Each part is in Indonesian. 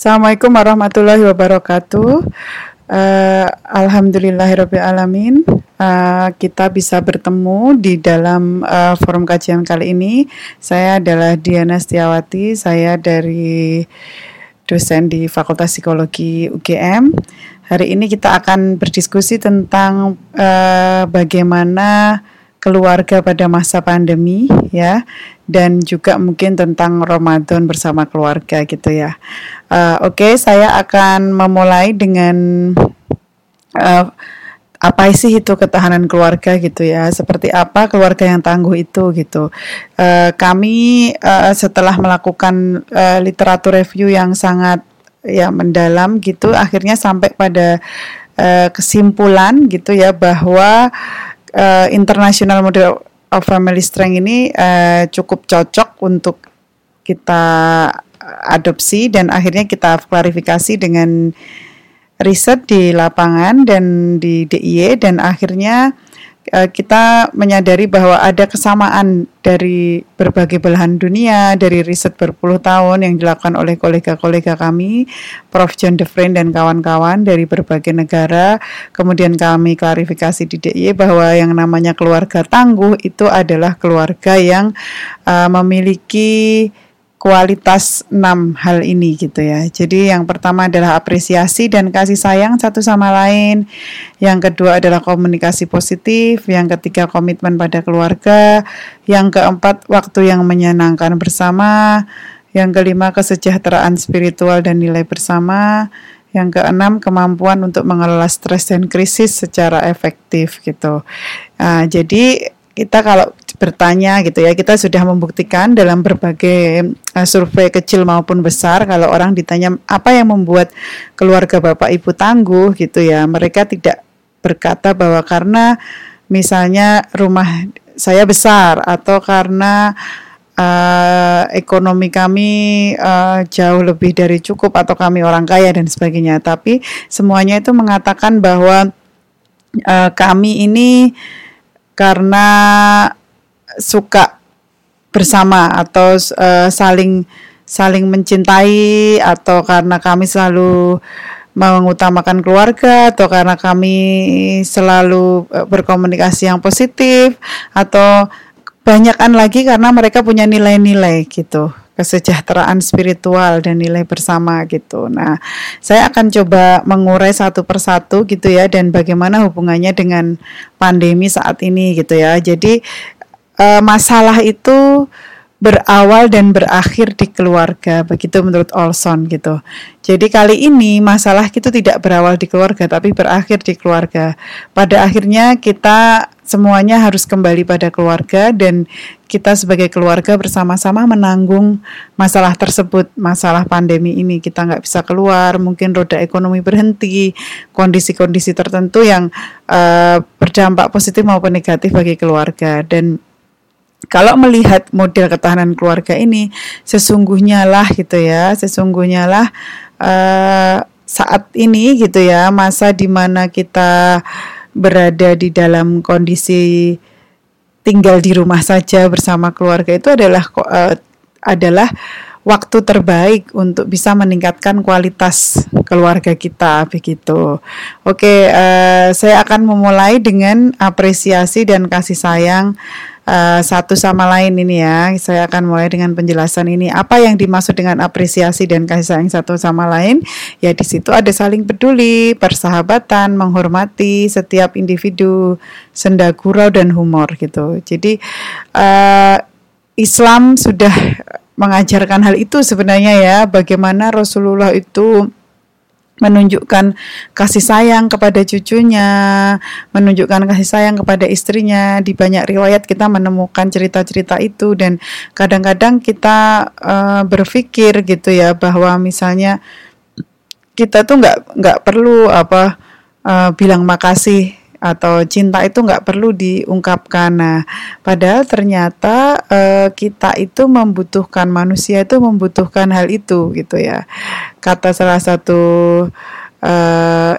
Assalamualaikum warahmatullahi wabarakatuh. Eh, uh, Alhamdulillahirrabbilalamin uh, eh, Kita bisa bertemu di dalam uh, forum kajian kali ini. Saya adalah Diana Setiawati. Saya dari dosen di Fakultas Psikologi UGM Hari ini kita akan berdiskusi tentang uh, bagaimana keluarga pada masa pandemi ya dan juga mungkin tentang Ramadan bersama keluarga gitu ya. Uh, Oke, okay, saya akan memulai dengan uh, apa sih itu ketahanan keluarga gitu ya seperti apa keluarga yang tangguh itu gitu uh, kami uh, setelah melakukan uh, literatur review yang sangat ya mendalam gitu akhirnya sampai pada uh, kesimpulan gitu ya bahwa uh, international model of family strength ini uh, cukup cocok untuk kita adopsi dan akhirnya kita klarifikasi dengan riset di lapangan dan di DIY dan akhirnya kita menyadari bahwa ada kesamaan dari berbagai belahan dunia, dari riset berpuluh tahun yang dilakukan oleh kolega-kolega kami, Prof. John DeFrain dan kawan-kawan dari berbagai negara. Kemudian kami klarifikasi di DIY bahwa yang namanya keluarga tangguh itu adalah keluarga yang uh, memiliki kualitas enam hal ini gitu ya. Jadi yang pertama adalah apresiasi dan kasih sayang satu sama lain. Yang kedua adalah komunikasi positif. Yang ketiga komitmen pada keluarga. Yang keempat waktu yang menyenangkan bersama. Yang kelima kesejahteraan spiritual dan nilai bersama. Yang keenam kemampuan untuk mengelola stres dan krisis secara efektif gitu. Nah, jadi kita kalau bertanya gitu ya kita sudah membuktikan dalam berbagai uh, survei kecil maupun besar kalau orang ditanya apa yang membuat keluarga bapak ibu tangguh? gitu ya. Mereka tidak berkata bahwa karena misalnya rumah saya besar atau karena uh, ekonomi kami uh, jauh lebih dari cukup atau kami orang kaya dan sebagainya. Tapi semuanya itu mengatakan bahwa uh, kami ini karena suka bersama atau uh, saling saling mencintai atau karena kami selalu mengutamakan keluarga atau karena kami selalu eh, berkomunikasi yang positif atau banyakkan lagi karena mereka punya nilai-nilai gitu kesejahteraan spiritual dan nilai bersama gitu. Nah, saya akan coba mengurai satu persatu gitu ya dan bagaimana hubungannya dengan pandemi saat ini gitu ya. Jadi uh, masalah itu berawal dan berakhir di keluarga begitu menurut Olson gitu. Jadi kali ini masalah itu tidak berawal di keluarga tapi berakhir di keluarga. Pada akhirnya kita semuanya harus kembali pada keluarga dan kita sebagai keluarga bersama-sama menanggung masalah tersebut, masalah pandemi ini kita nggak bisa keluar, mungkin roda ekonomi berhenti, kondisi-kondisi tertentu yang uh, berdampak positif maupun negatif bagi keluarga dan kalau melihat model ketahanan keluarga ini sesungguhnya lah gitu ya sesungguhnya lah uh, saat ini gitu ya masa di mana kita berada di dalam kondisi tinggal di rumah saja bersama keluarga itu adalah uh, adalah waktu terbaik untuk bisa meningkatkan kualitas keluarga kita begitu. Oke, uh, saya akan memulai dengan apresiasi dan kasih sayang uh, satu sama lain ini ya. Saya akan mulai dengan penjelasan ini. Apa yang dimaksud dengan apresiasi dan kasih sayang satu sama lain? Ya di situ ada saling peduli, persahabatan, menghormati setiap individu, senda gurau dan humor gitu. Jadi uh, Islam sudah mengajarkan hal itu sebenarnya ya. Bagaimana Rasulullah itu menunjukkan kasih sayang kepada cucunya, menunjukkan kasih sayang kepada istrinya. Di banyak riwayat kita menemukan cerita-cerita itu dan kadang-kadang kita uh, berpikir gitu ya bahwa misalnya kita tuh nggak nggak perlu apa uh, bilang makasih atau cinta itu nggak perlu diungkapkan. Nah, padahal ternyata uh, kita itu membutuhkan manusia itu membutuhkan hal itu gitu ya. Kata salah satu uh,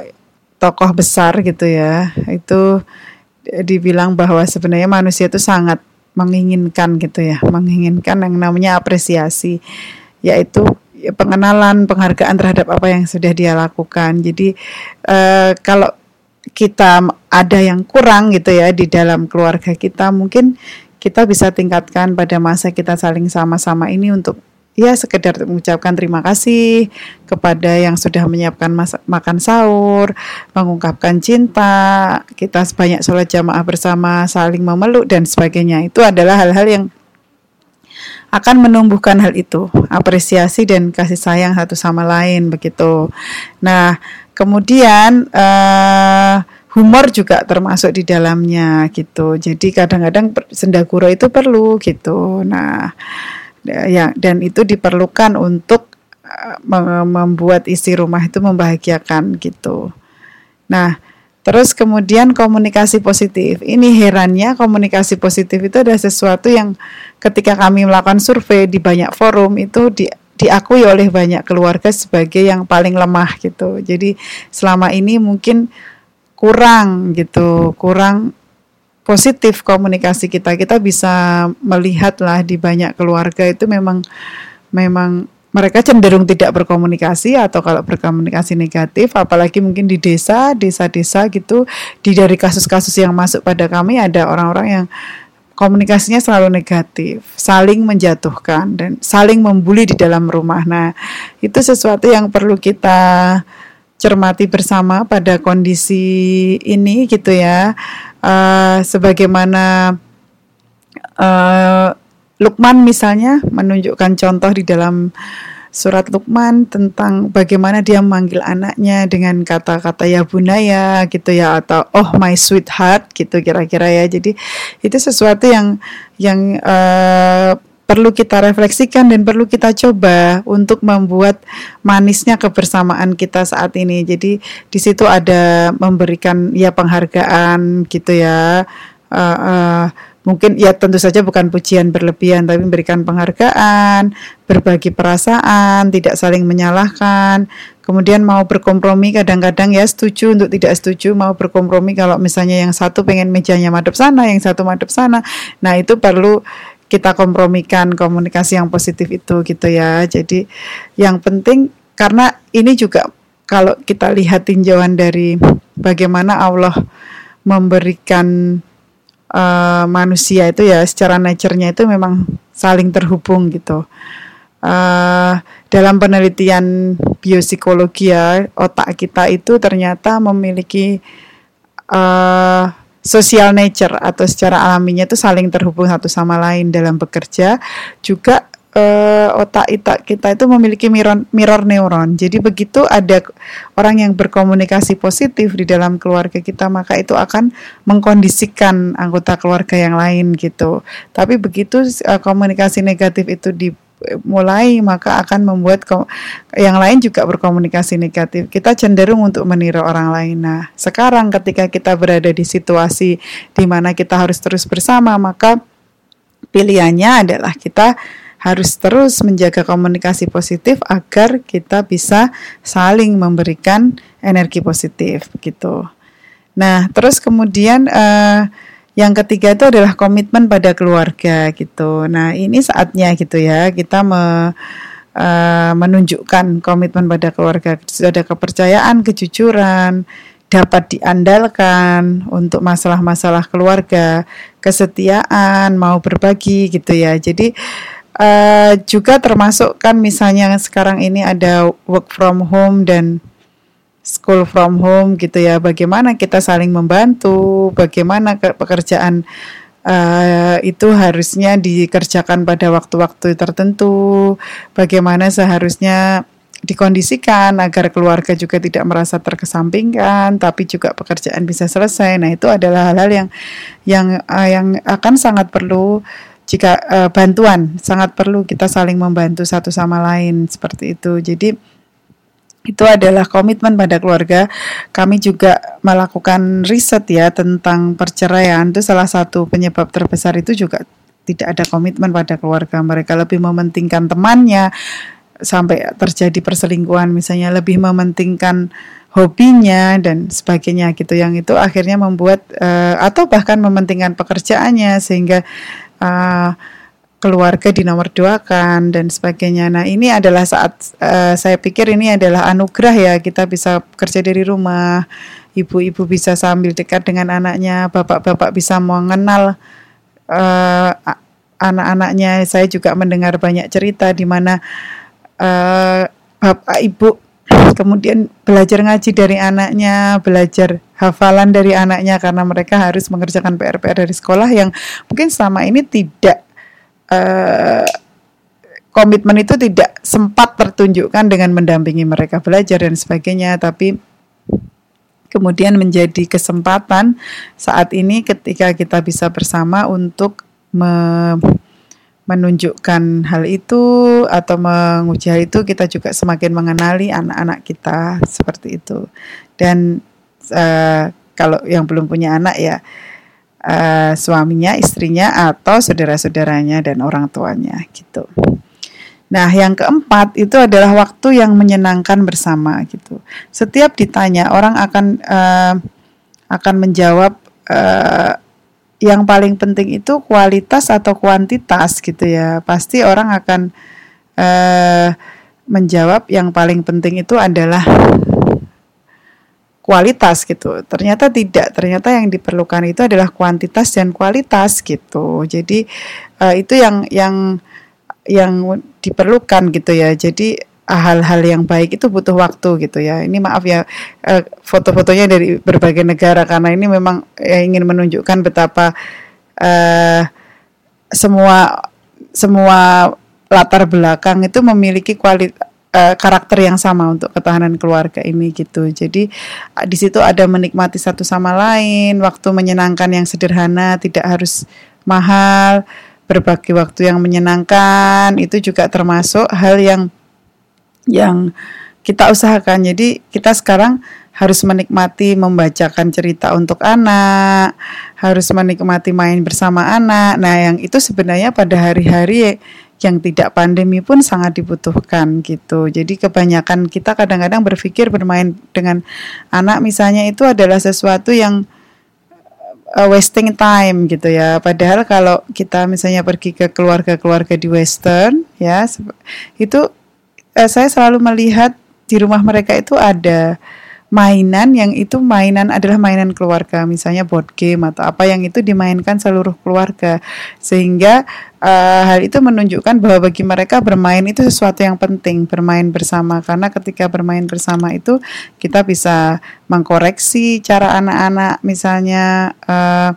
tokoh besar gitu ya, itu dibilang bahwa sebenarnya manusia itu sangat menginginkan gitu ya, menginginkan yang namanya apresiasi, yaitu pengenalan, penghargaan terhadap apa yang sudah dia lakukan. Jadi uh, kalau kita ada yang kurang gitu ya di dalam keluarga kita, mungkin kita bisa tingkatkan pada masa kita saling sama-sama ini untuk ya sekedar mengucapkan terima kasih kepada yang sudah menyiapkan mas- makan sahur, mengungkapkan cinta, kita sebanyak sholat jamaah bersama, saling memeluk dan sebagainya. Itu adalah hal-hal yang akan menumbuhkan hal itu, apresiasi dan kasih sayang satu sama lain begitu. Nah, kemudian uh, humor juga termasuk di dalamnya gitu. Jadi kadang-kadang sendaguro itu perlu gitu. Nah, ya dan itu diperlukan untuk uh, membuat isi rumah itu membahagiakan gitu. Nah, terus kemudian komunikasi positif. Ini herannya komunikasi positif itu adalah sesuatu yang ketika kami melakukan survei di banyak forum itu di diakui oleh banyak keluarga sebagai yang paling lemah gitu. Jadi selama ini mungkin kurang gitu, kurang positif komunikasi kita kita bisa melihatlah di banyak keluarga itu memang memang mereka cenderung tidak berkomunikasi atau kalau berkomunikasi negatif apalagi mungkin di desa desa-desa gitu di dari kasus-kasus yang masuk pada kami ada orang-orang yang komunikasinya selalu negatif saling menjatuhkan dan saling membuli di dalam rumah. Nah itu sesuatu yang perlu kita cermati bersama pada kondisi ini gitu ya. Uh, sebagaimana uh, Lukman misalnya menunjukkan contoh di dalam surat Lukman tentang bagaimana dia memanggil anaknya dengan kata-kata ya bunaya gitu ya atau oh my sweetheart gitu kira-kira ya jadi itu sesuatu yang yang uh, perlu kita refleksikan dan perlu kita coba untuk membuat manisnya kebersamaan kita saat ini. Jadi di situ ada memberikan ya penghargaan gitu ya. Uh, mungkin ya tentu saja bukan pujian berlebihan tapi memberikan penghargaan, berbagi perasaan, tidak saling menyalahkan, kemudian mau berkompromi kadang-kadang ya setuju untuk tidak setuju, mau berkompromi kalau misalnya yang satu pengen mejanya madep sana, yang satu madep sana. Nah, itu perlu kita kompromikan komunikasi yang positif itu gitu ya. Jadi yang penting karena ini juga kalau kita lihat tinjauan dari bagaimana Allah memberikan uh, manusia itu ya secara nature-nya itu memang saling terhubung gitu. Uh, dalam penelitian biopsikologi ya otak kita itu ternyata memiliki uh, social nature atau secara alaminya itu saling terhubung satu sama lain dalam bekerja juga uh, otak kita, kita itu memiliki mirror, mirror neuron. Jadi begitu ada orang yang berkomunikasi positif di dalam keluarga kita, maka itu akan mengkondisikan anggota keluarga yang lain gitu. Tapi begitu uh, komunikasi negatif itu di mulai maka akan membuat yang lain juga berkomunikasi negatif. Kita cenderung untuk meniru orang lain. Nah, sekarang ketika kita berada di situasi di mana kita harus terus bersama, maka pilihannya adalah kita harus terus menjaga komunikasi positif agar kita bisa saling memberikan energi positif gitu. Nah, terus kemudian uh, yang ketiga itu adalah komitmen pada keluarga gitu. Nah ini saatnya gitu ya kita me, uh, menunjukkan komitmen pada keluarga. Ada kepercayaan, kejujuran, dapat diandalkan untuk masalah-masalah keluarga, kesetiaan, mau berbagi gitu ya. Jadi uh, juga termasuk kan misalnya sekarang ini ada work from home dan school from home gitu ya. Bagaimana kita saling membantu? Bagaimana pekerjaan uh, itu harusnya dikerjakan pada waktu-waktu tertentu? Bagaimana seharusnya dikondisikan agar keluarga juga tidak merasa terkesampingkan tapi juga pekerjaan bisa selesai? Nah itu adalah hal-hal yang yang uh, yang akan sangat perlu jika uh, bantuan sangat perlu kita saling membantu satu sama lain seperti itu jadi itu adalah komitmen pada keluarga. Kami juga melakukan riset ya tentang perceraian. Itu salah satu penyebab terbesar itu juga tidak ada komitmen pada keluarga. Mereka lebih mementingkan temannya sampai terjadi perselingkuhan misalnya lebih mementingkan hobinya dan sebagainya gitu yang itu akhirnya membuat uh, atau bahkan mementingkan pekerjaannya sehingga uh, keluarga di nomor dua kan dan sebagainya. Nah ini adalah saat uh, saya pikir ini adalah anugerah ya kita bisa kerja dari rumah, ibu-ibu bisa sambil dekat dengan anaknya, bapak-bapak bisa mengenal uh, anak-anaknya. Saya juga mendengar banyak cerita di mana uh, bapak ibu kemudian belajar ngaji dari anaknya, belajar hafalan dari anaknya karena mereka harus mengerjakan PR-PR dari sekolah yang mungkin selama ini tidak uh, komitmen itu tidak sempat tertunjukkan dengan mendampingi mereka belajar dan sebagainya, tapi kemudian menjadi kesempatan saat ini ketika kita bisa bersama untuk me menunjukkan hal itu atau menguji hal itu kita juga semakin mengenali anak-anak kita seperti itu dan uh, kalau yang belum punya anak ya uh, suaminya, istrinya, atau saudara-saudaranya dan orang tuanya gitu. Nah, yang keempat itu adalah waktu yang menyenangkan bersama gitu. Setiap ditanya orang akan uh, akan menjawab yang paling penting itu kualitas atau kuantitas gitu ya. Pasti orang akan uh, menjawab yang paling penting itu adalah kualitas gitu. Ternyata tidak. Ternyata yang diperlukan itu adalah kuantitas dan kualitas gitu. Jadi uh, itu yang yang yang diperlukan gitu ya. Jadi hal-hal yang baik itu butuh waktu gitu ya. Ini maaf ya uh, foto-fotonya dari berbagai negara karena ini memang ya, ingin menunjukkan betapa uh, semua semua latar belakang itu memiliki kualitas uh, karakter yang sama untuk ketahanan keluarga ini gitu. Jadi uh, di situ ada menikmati satu sama lain, waktu menyenangkan yang sederhana, tidak harus mahal, berbagi waktu yang menyenangkan itu juga termasuk hal yang yang kita usahakan. Jadi kita sekarang harus menikmati membacakan cerita untuk anak, harus menikmati main bersama anak. Nah, yang itu sebenarnya pada hari-hari yang tidak pandemi pun sangat dibutuhkan gitu. Jadi kebanyakan kita kadang-kadang berpikir bermain dengan anak misalnya itu adalah sesuatu yang uh, wasting time gitu ya. Padahal kalau kita misalnya pergi ke keluarga-keluarga di western ya itu uh, saya selalu melihat di rumah mereka itu ada mainan yang itu mainan adalah mainan keluarga misalnya board game atau apa yang itu dimainkan seluruh keluarga. Sehingga uh, hal itu menunjukkan bahwa bagi mereka bermain itu sesuatu yang penting bermain bersama. Karena ketika bermain bersama itu kita bisa mengkoreksi cara anak-anak misalnya uh,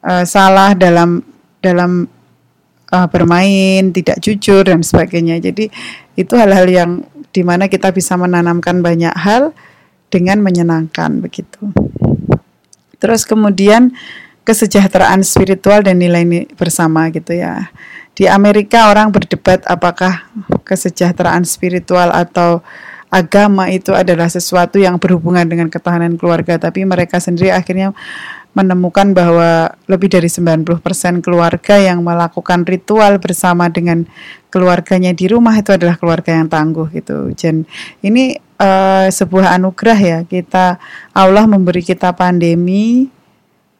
uh, salah dalam dalam uh, bermain tidak jujur dan sebagainya jadi itu hal-hal yang di mana kita bisa menanamkan banyak hal dengan menyenangkan begitu. Terus kemudian kesejahteraan spiritual dan nilai bersama gitu ya. Di Amerika orang berdebat apakah kesejahteraan spiritual atau agama itu adalah sesuatu yang berhubungan dengan ketahanan keluarga, tapi mereka sendiri akhirnya menemukan bahwa lebih dari 90% keluarga yang melakukan ritual bersama dengan keluarganya di rumah itu adalah keluarga yang tangguh gitu. Dan ini uh, sebuah anugerah ya kita Allah memberi kita pandemi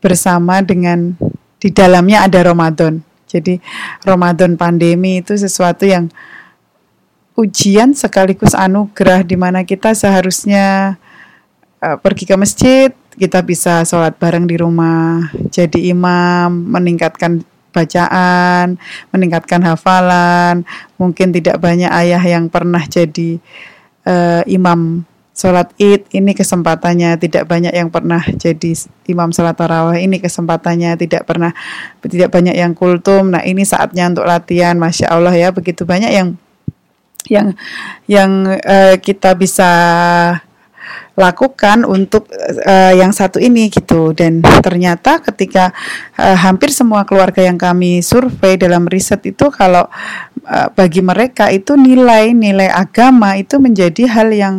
bersama dengan di dalamnya ada Ramadan. Jadi Ramadan pandemi itu sesuatu yang ujian sekaligus anugerah di mana kita seharusnya uh, pergi ke masjid kita bisa sholat bareng di rumah, jadi imam, meningkatkan bacaan, meningkatkan hafalan. Mungkin tidak banyak ayah yang pernah jadi uh, imam sholat id ini kesempatannya. Tidak banyak yang pernah jadi imam sholat tarawih ini kesempatannya. Tidak pernah tidak banyak yang kultum. Nah ini saatnya untuk latihan masya allah ya. Begitu banyak yang yang yang uh, kita bisa lakukan untuk uh, yang satu ini gitu dan ternyata ketika uh, hampir semua keluarga yang kami survei dalam riset itu kalau uh, bagi mereka itu nilai-nilai agama itu menjadi hal yang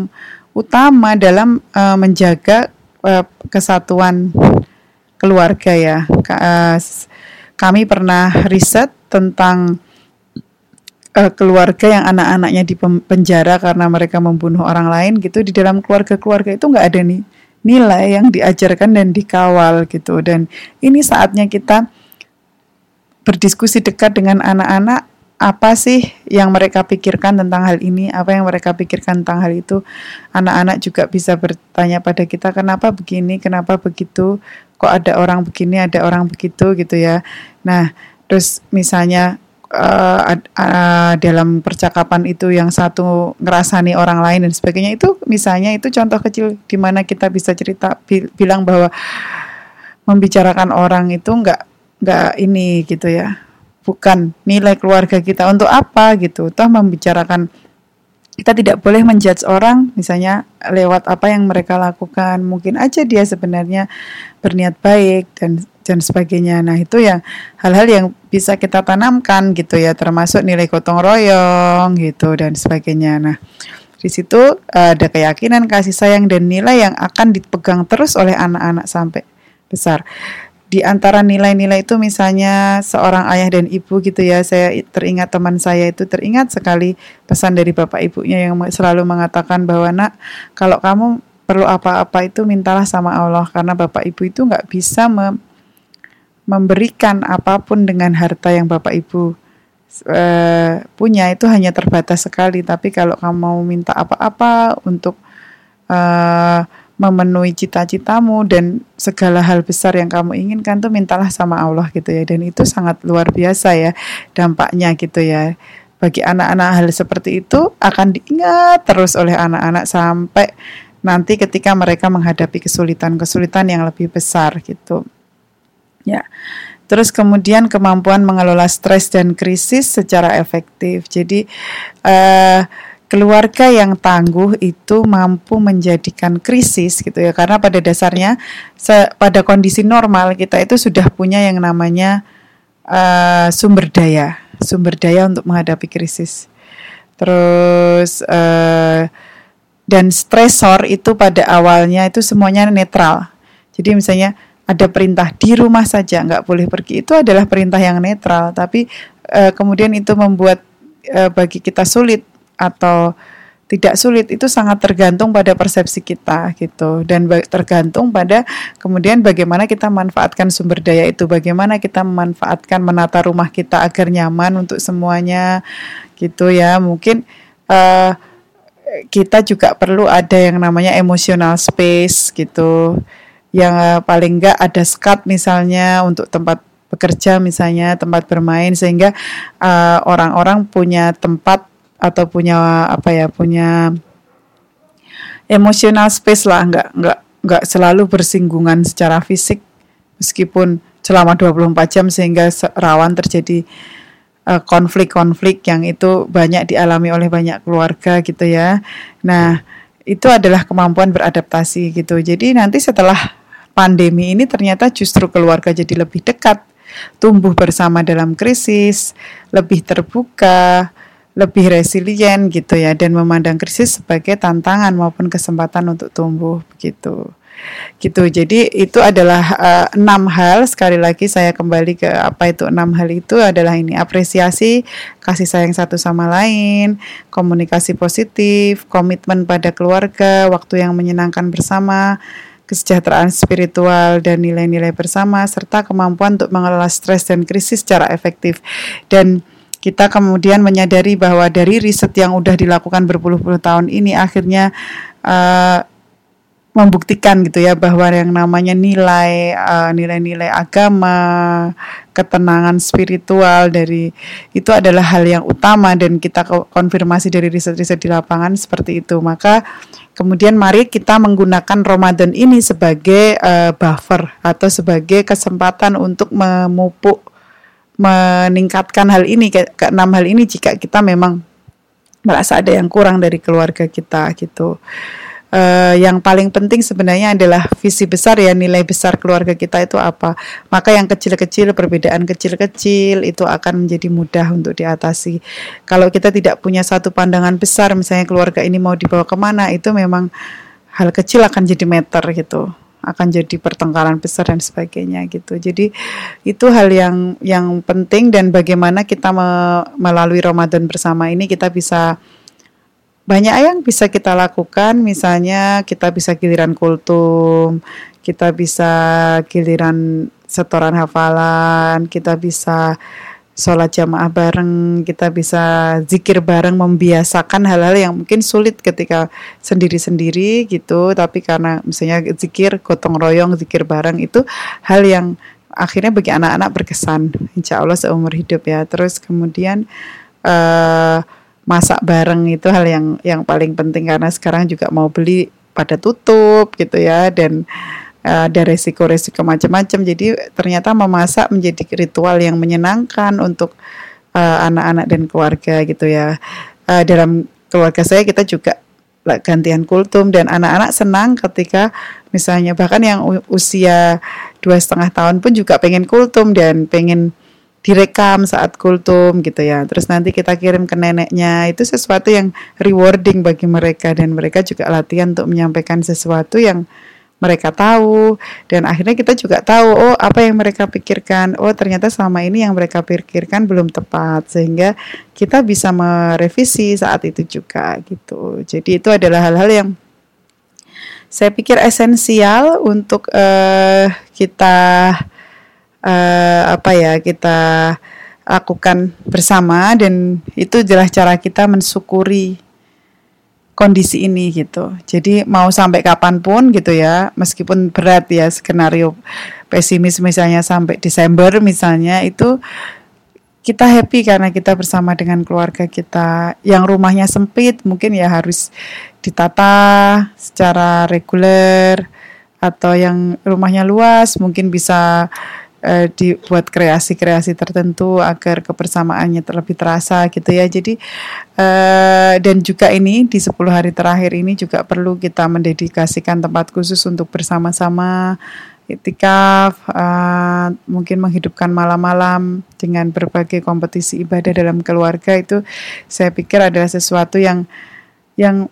utama dalam uh, menjaga uh, kesatuan keluarga ya. Uh, kami pernah riset tentang uh, keluarga yang anak-anaknya di penjara karena mereka membunuh orang lain gitu di dalam keluarga-keluarga itu nggak ada nih nilai yang diajarkan dan dikawal gitu dan ini saatnya kita berdiskusi dekat dengan anak-anak apa sih yang mereka pikirkan tentang hal ini, apa yang mereka pikirkan tentang hal itu. Anak-anak juga bisa bertanya pada kita, kenapa begini, kenapa begitu, kok ada orang begini, ada orang begitu gitu ya. Nah, terus misalnya uh, uh, dalam percakapan itu yang satu ngerasani orang lain dan sebagainya. Itu misalnya itu contoh kecil di mana kita bisa cerita bilang bahwa membicarakan orang itu enggak enggak ini gitu ya. Bukan nilai keluarga kita untuk apa gitu. Toh membicarakan kita tidak boleh menjudge orang misalnya lewat apa yang mereka lakukan. Mungkin aja dia sebenarnya berniat baik dan dan sebagainya. Nah itu yang hal-hal yang bisa kita tanamkan gitu ya termasuk nilai gotong royong gitu dan sebagainya. Nah di situ ada keyakinan kasih sayang dan nilai yang akan dipegang terus oleh anak-anak sampai besar. Di antara nilai-nilai itu misalnya seorang ayah dan ibu gitu ya saya teringat teman saya itu teringat sekali pesan dari bapak ibunya yang selalu mengatakan bahwa nak kalau kamu perlu apa-apa itu mintalah sama Allah karena bapak ibu itu nggak bisa mem memberikan apa pun dengan harta yang bapak ibu uh, punya itu hanya terbatas sekali. Tapi kalau kamu mau minta apa-apa untuk uh, memenuhi cita-citamu dan segala hal besar yang kamu inginkan tuh mintalah sama Allah gitu ya. Dan itu sangat luar biasa ya dampaknya gitu ya. Bagi anak-anak hal seperti itu akan diingat terus oleh anak-anak sampai nanti ketika mereka menghadapi kesulitan-kesulitan yang lebih besar gitu ya Terus kemudian kemampuan mengelola stres dan krisis secara efektif. Jadi uh, keluarga yang tangguh itu mampu menjadikan krisis gitu ya. Karena pada dasarnya pada kondisi normal kita itu sudah punya yang namanya uh, sumber daya sumber daya untuk menghadapi krisis. Terus uh, dan stresor itu pada awalnya itu semuanya netral. Jadi misalnya ada perintah di rumah saja nggak boleh pergi. Itu adalah perintah yang netral tapi uh, kemudian itu membuat uh, bagi kita sulit atau tidak sulit itu sangat tergantung pada persepsi kita gitu. Dan tergantung pada kemudian bagaimana kita manfaatkan sumber daya itu bagaimana kita memanfaatkan menata rumah kita agar nyaman untuk semuanya gitu ya. Mungkin uh, kita juga perlu ada yang namanya emotional space gitu yang uh, paling enggak ada skat misalnya untuk tempat bekerja misalnya tempat bermain sehingga eh, orang-orang uh, punya tempat atau punya apa ya punya emosional space lah nggak nggak nggak selalu bersinggungan secara fisik meskipun selama 24 jam sehingga rawan terjadi eh, konflik-konflik uh, yang itu banyak dialami oleh banyak keluarga gitu ya. Nah, itu adalah kemampuan beradaptasi gitu. Jadi nanti setelah pandemi ini ternyata justru keluarga jadi lebih dekat, tumbuh bersama dalam krisis, lebih terbuka, lebih resilient gitu ya dan memandang krisis sebagai tantangan maupun kesempatan untuk tumbuh begitu. Gitu. Jadi itu adalah uh, enam hal. Sekali lagi saya kembali ke apa itu enam hal itu adalah ini apresiasi kasih sayang satu sama lain komunikasi positif komitmen pada keluarga waktu yang menyenangkan bersama kesejahteraan spiritual dan nilai-nilai bersama serta kemampuan untuk mengelola stres dan krisis secara efektif. Dan kita kemudian menyadari bahwa dari riset yang sudah dilakukan berpuluh-puluh tahun ini akhirnya uh, membuktikan gitu ya bahwa yang namanya nilai uh, nilai-nilai agama, ketenangan spiritual dari itu adalah hal yang utama dan kita konfirmasi dari riset-riset di lapangan seperti itu. Maka kemudian mari kita menggunakan Ramadan ini sebagai uh, buffer atau sebagai kesempatan untuk memupuk meningkatkan hal ini ke, ke enam hal ini jika kita memang merasa ada yang kurang dari keluarga kita gitu. Uh, yang paling penting sebenarnya adalah visi besar ya nilai besar keluarga kita itu apa. Maka yang kecil-kecil perbedaan kecil-kecil itu akan menjadi mudah untuk diatasi. Kalau kita tidak punya satu pandangan besar misalnya keluarga ini mau dibawa ke mana itu memang hal kecil akan jadi meter gitu akan jadi pertengkaran besar dan sebagainya gitu. Jadi itu hal yang yang penting dan bagaimana kita me, melalui Ramadan bersama ini kita bisa banyak yang bisa kita lakukan misalnya kita bisa giliran kultum kita bisa giliran setoran hafalan, kita bisa sholat jamaah bareng, kita bisa zikir bareng, membiasakan hal-hal yang mungkin sulit ketika sendiri-sendiri gitu, tapi karena misalnya zikir gotong royong, zikir bareng itu hal yang akhirnya bagi anak-anak berkesan, insya Allah seumur hidup ya. Terus kemudian uh, masak bareng itu hal yang yang paling penting karena sekarang juga mau beli pada tutup gitu ya dan Eh, ada resiko-resiko macam-macam. Jadi ternyata memasak menjadi ritual yang menyenangkan untuk eh, anak-anak uh, dan keluarga gitu ya. Uh, dalam keluarga saya kita juga gantian kultum dan anak-anak senang ketika misalnya bahkan yang usia dua setengah tahun pun juga pengen kultum dan pengen direkam saat kultum gitu ya. Terus nanti kita kirim ke neneknya. Itu sesuatu yang rewarding bagi mereka. Dan mereka juga latihan untuk menyampaikan sesuatu yang mereka tahu. Dan akhirnya kita juga tahu oh apa yang mereka pikirkan. Oh ternyata selama ini yang mereka pikirkan belum tepat. Sehingga kita bisa merevisi saat itu juga gitu. Jadi itu adalah hal-hal yang saya pikir esensial untuk uh, kita uh, apa ya kita lakukan bersama dan itu adalah cara kita mensyukuri kondisi ini gitu. Jadi mau sampai kapan pun gitu ya, meskipun berat ya skenario pesimis misalnya sampai Desember misalnya itu kita happy karena kita bersama dengan keluarga kita. Yang rumahnya sempit mungkin ya harus ditata secara reguler atau yang rumahnya luas mungkin bisa uh, dibuat kreasi-kreasi tertentu agar kebersamaannya terlebih terasa gitu ya. Jadi uh, dan juga ini di 10 hari terakhir ini juga perlu kita mendedikasikan tempat khusus untuk bersama-sama itikaf, uh, mungkin menghidupkan malam-malam dengan berbagai kompetisi ibadah dalam keluarga itu saya pikir adalah sesuatu yang yang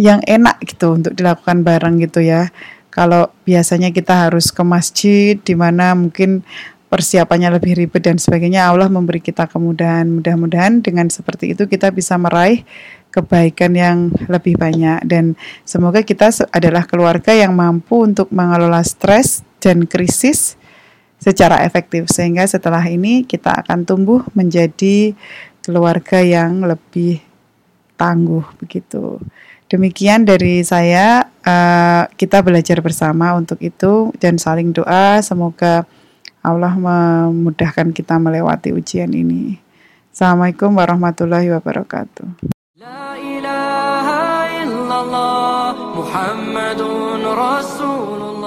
yang enak gitu untuk dilakukan bareng gitu ya. Kalau biasanya kita harus ke masjid di mana mungkin persiapannya lebih ribet dan sebagainya, Allah memberi kita kemudahan. Mudah-mudahan dengan seperti itu kita bisa meraih kebaikan yang lebih banyak dan semoga kita adalah keluarga yang mampu untuk mengelola stres dan krisis secara efektif sehingga setelah ini kita akan tumbuh menjadi keluarga yang lebih tangguh begitu. Demikian dari saya, uh, kita belajar bersama untuk itu dan saling doa. Semoga Allah memudahkan kita melewati ujian ini. Assalamualaikum warahmatullahi wabarakatuh. La ilaha illallah Muhammadun Rasulullah